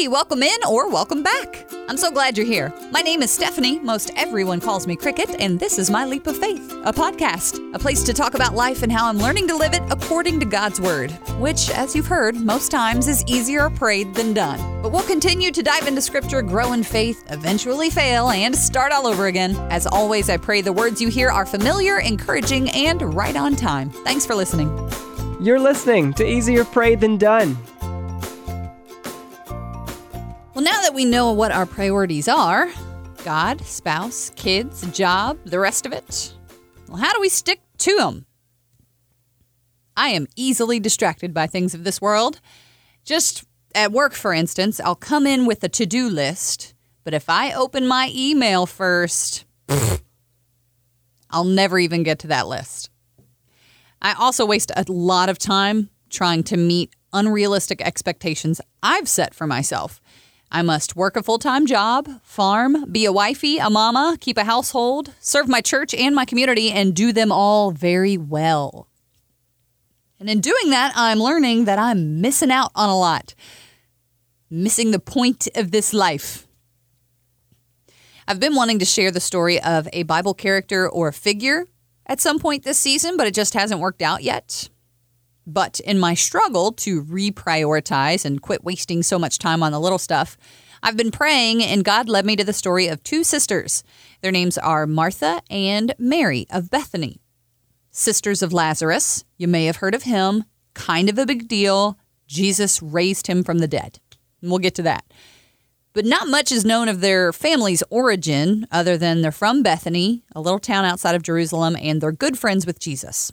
Hey, welcome in or welcome back. I'm so glad you're here. My name is Stephanie. Most everyone calls me Cricket, and this is My Leap of Faith, a podcast, a place to talk about life and how I'm learning to live it according to God's Word, which, as you've heard, most times is easier prayed than done. But we'll continue to dive into Scripture, grow in faith, eventually fail, and start all over again. As always, I pray the words you hear are familiar, encouraging, and right on time. Thanks for listening. You're listening to Easier Prayed Than Done. Now that we know what our priorities are God, spouse, kids, job, the rest of it well, how do we stick to them? I am easily distracted by things of this world. Just at work, for instance, I'll come in with a to do list, but if I open my email first, I'll never even get to that list. I also waste a lot of time trying to meet unrealistic expectations I've set for myself. I must work a full time job, farm, be a wifey, a mama, keep a household, serve my church and my community, and do them all very well. And in doing that, I'm learning that I'm missing out on a lot, missing the point of this life. I've been wanting to share the story of a Bible character or figure at some point this season, but it just hasn't worked out yet. But in my struggle to reprioritize and quit wasting so much time on the little stuff, I've been praying, and God led me to the story of two sisters. Their names are Martha and Mary of Bethany. Sisters of Lazarus, you may have heard of him, kind of a big deal. Jesus raised him from the dead. And we'll get to that. But not much is known of their family's origin other than they're from Bethany, a little town outside of Jerusalem, and they're good friends with Jesus.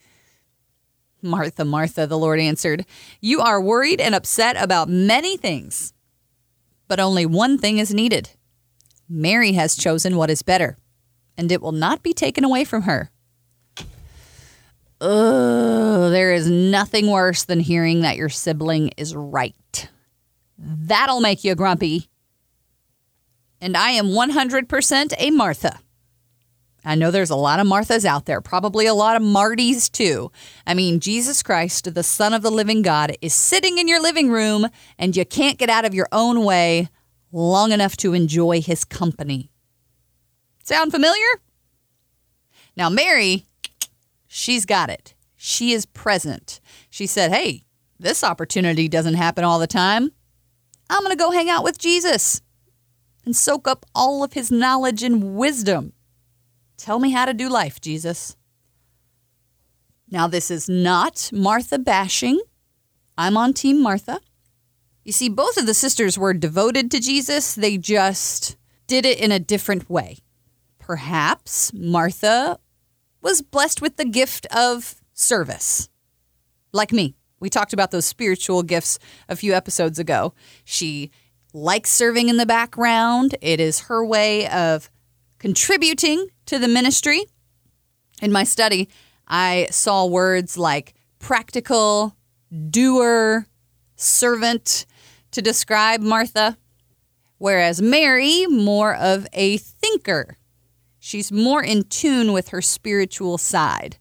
Martha, Martha, the Lord answered, You are worried and upset about many things, but only one thing is needed. Mary has chosen what is better, and it will not be taken away from her. Ugh, there is nothing worse than hearing that your sibling is right. That'll make you grumpy. And I am 100% a Martha. I know there's a lot of Marthas out there, probably a lot of Martys too. I mean, Jesus Christ, the Son of the living God, is sitting in your living room and you can't get out of your own way long enough to enjoy his company. Sound familiar? Now, Mary, she's got it. She is present. She said, Hey, this opportunity doesn't happen all the time. I'm going to go hang out with Jesus and soak up all of his knowledge and wisdom. Tell me how to do life, Jesus. Now, this is not Martha bashing. I'm on Team Martha. You see, both of the sisters were devoted to Jesus, they just did it in a different way. Perhaps Martha was blessed with the gift of service, like me. We talked about those spiritual gifts a few episodes ago. She likes serving in the background, it is her way of contributing to the ministry. In my study, I saw words like practical, doer, servant to describe Martha, whereas Mary, more of a thinker. She's more in tune with her spiritual side.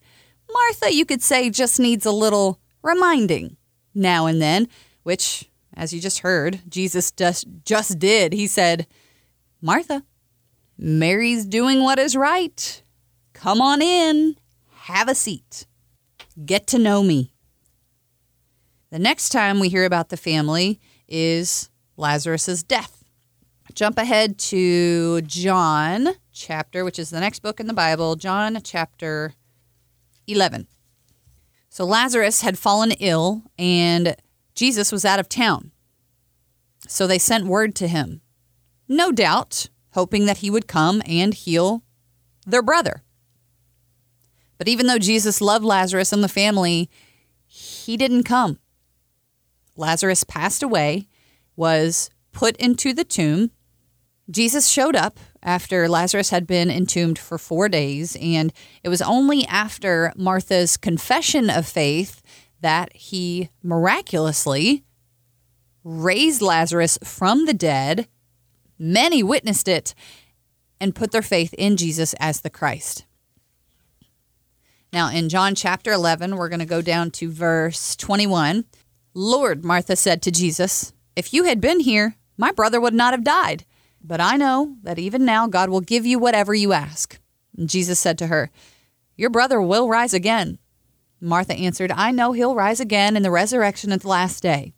Martha, you could say, just needs a little reminding now and then, which, as you just heard, Jesus just, just did. He said, Martha, Mary's doing what is right. Come on in, have a seat, get to know me. The next time we hear about the family is Lazarus's death. Jump ahead to John chapter, which is the next book in the Bible, John chapter 11. So Lazarus had fallen ill and Jesus was out of town. So they sent word to him. No doubt hoping that he would come and heal their brother. But even though Jesus loved Lazarus and the family, he didn't come. Lazarus passed away, was put into the tomb, Jesus showed up after Lazarus had been entombed for four days, and it was only after Martha's confession of faith that he miraculously raised Lazarus from the dead. Many witnessed it and put their faith in Jesus as the Christ. Now, in John chapter 11, we're going to go down to verse 21. Lord, Martha said to Jesus, if you had been here, my brother would not have died. But I know that even now God will give you whatever you ask. And Jesus said to her, Your brother will rise again. Martha answered, I know he'll rise again in the resurrection at the last day.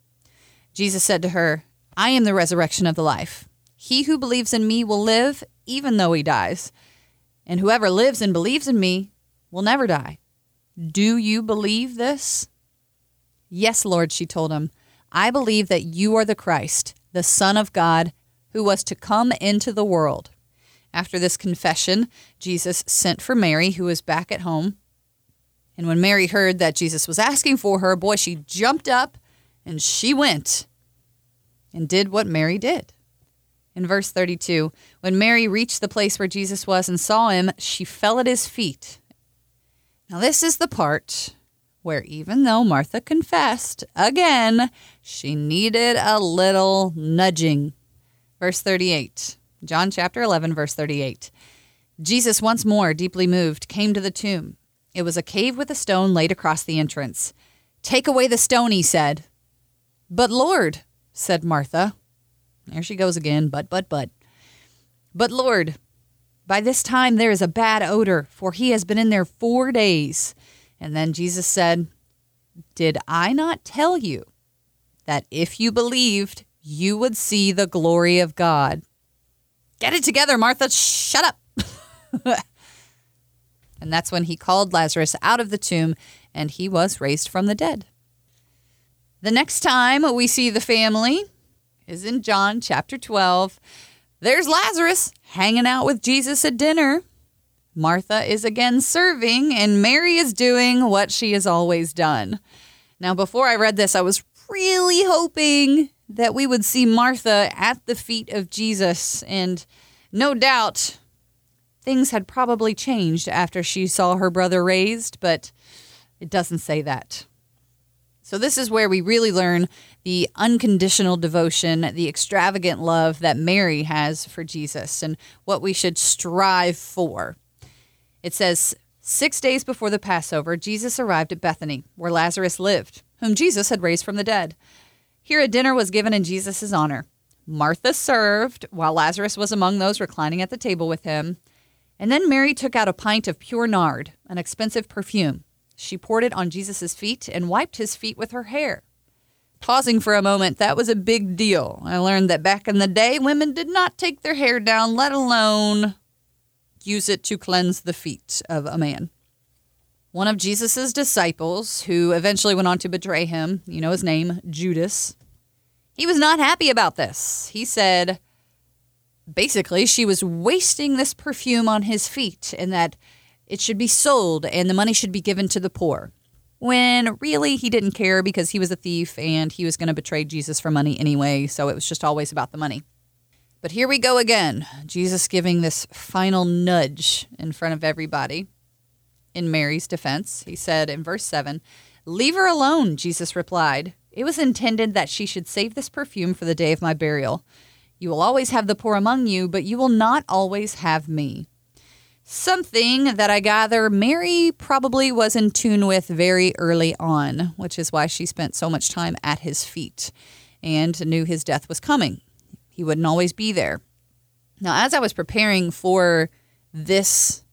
Jesus said to her, I am the resurrection of the life. He who believes in me will live even though he dies. And whoever lives and believes in me will never die. Do you believe this? Yes, Lord, she told him. I believe that you are the Christ, the Son of God, who was to come into the world. After this confession, Jesus sent for Mary, who was back at home. And when Mary heard that Jesus was asking for her, boy, she jumped up and she went and did what Mary did. In verse 32, when Mary reached the place where Jesus was and saw him, she fell at his feet. Now, this is the part where even though Martha confessed, again, she needed a little nudging. Verse 38, John chapter 11, verse 38. Jesus, once more deeply moved, came to the tomb. It was a cave with a stone laid across the entrance. Take away the stone, he said. But Lord, said Martha. There she goes again, but, but, but. But Lord, by this time there is a bad odor, for he has been in there four days. And then Jesus said, Did I not tell you that if you believed, you would see the glory of God? Get it together, Martha. Shut up. And that's when he called Lazarus out of the tomb and he was raised from the dead. The next time we see the family is in John chapter 12. There's Lazarus hanging out with Jesus at dinner. Martha is again serving, and Mary is doing what she has always done. Now, before I read this, I was really hoping that we would see Martha at the feet of Jesus. And no doubt things had probably changed after she saw her brother raised, but it doesn't say that. So, this is where we really learn the unconditional devotion, the extravagant love that Mary has for Jesus, and what we should strive for. It says, Six days before the Passover, Jesus arrived at Bethany, where Lazarus lived, whom Jesus had raised from the dead. Here a dinner was given in Jesus' honor. Martha served, while Lazarus was among those reclining at the table with him. And then Mary took out a pint of pure nard, an expensive perfume. She poured it on Jesus' feet and wiped his feet with her hair. Pausing for a moment, that was a big deal. I learned that back in the day, women did not take their hair down, let alone use it to cleanse the feet of a man. One of Jesus' disciples, who eventually went on to betray him, you know his name, Judas, he was not happy about this. He said, basically, she was wasting this perfume on his feet and that it should be sold and the money should be given to the poor. When really he didn't care because he was a thief and he was going to betray Jesus for money anyway, so it was just always about the money. But here we go again. Jesus giving this final nudge in front of everybody. In Mary's defense, he said in verse 7, Leave her alone, Jesus replied. It was intended that she should save this perfume for the day of my burial. You will always have the poor among you, but you will not always have me. Something that I gather Mary probably was in tune with very early on, which is why she spent so much time at his feet and knew his death was coming. He wouldn't always be there. Now, as I was preparing for this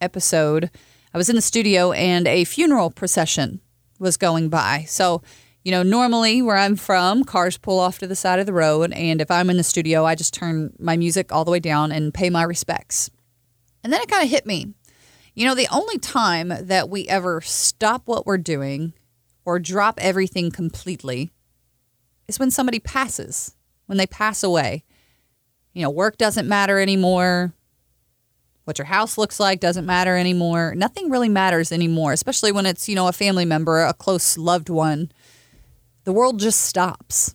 episode, I was in the studio and a funeral procession was going by. So you know, normally where I'm from, cars pull off to the side of the road. And if I'm in the studio, I just turn my music all the way down and pay my respects. And then it kind of hit me. You know, the only time that we ever stop what we're doing or drop everything completely is when somebody passes, when they pass away. You know, work doesn't matter anymore. What your house looks like doesn't matter anymore. Nothing really matters anymore, especially when it's, you know, a family member, a close loved one the world just stops.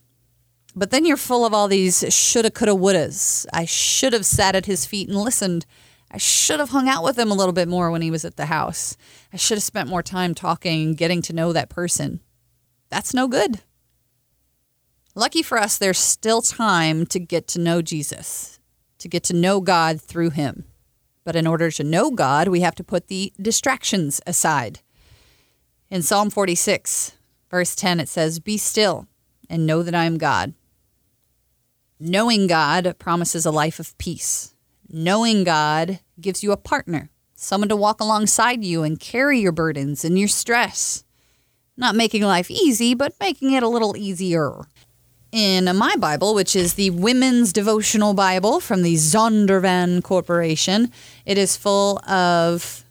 But then you're full of all these shoulda, coulda, wouldas. I should have sat at his feet and listened. I should have hung out with him a little bit more when he was at the house. I should have spent more time talking, and getting to know that person. That's no good. Lucky for us, there's still time to get to know Jesus, to get to know God through him. But in order to know God, we have to put the distractions aside. In Psalm 46, verse 10, it says, Be still and know that I am God. Knowing God promises a life of peace. Knowing God gives you a partner, someone to walk alongside you and carry your burdens and your stress. Not making life easy, but making it a little easier. In my Bible, which is the Women's Devotional Bible from the Zondervan Corporation, it is full of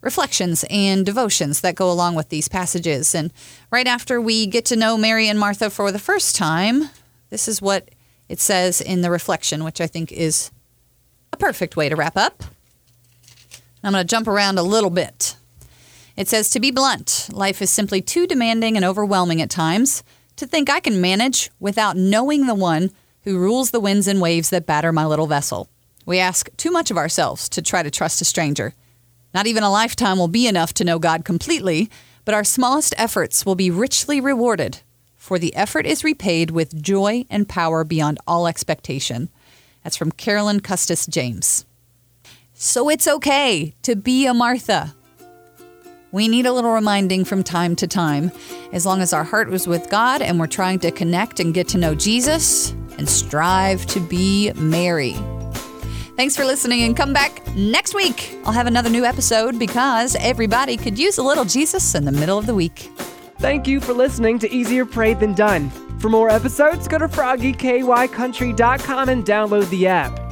reflections and devotions that go along with these passages. And right after we get to know Mary and Martha for the first time, this is what it says in the reflection, which I think is a perfect way to wrap up. I'm going to jump around a little bit. It says, To be blunt, life is simply too demanding and overwhelming at times to think I can manage without knowing the one who rules the winds and waves that batter my little vessel. We ask too much of ourselves to try to trust a stranger. Not even a lifetime will be enough to know God completely, but our smallest efforts will be richly rewarded, for the effort is repaid with joy and power beyond all expectation. That's from Carolyn Custis James. So it's okay to be a Martha. We need a little reminding from time to time. As long as our heart was with God and we're trying to connect and get to know Jesus and strive to be Mary. Thanks for listening and come back next week. I'll have another new episode because everybody could use a little Jesus in the middle of the week. Thank you for listening to Easier Prayed Than Done. For more episodes, go to froggykycountry.com and download the app.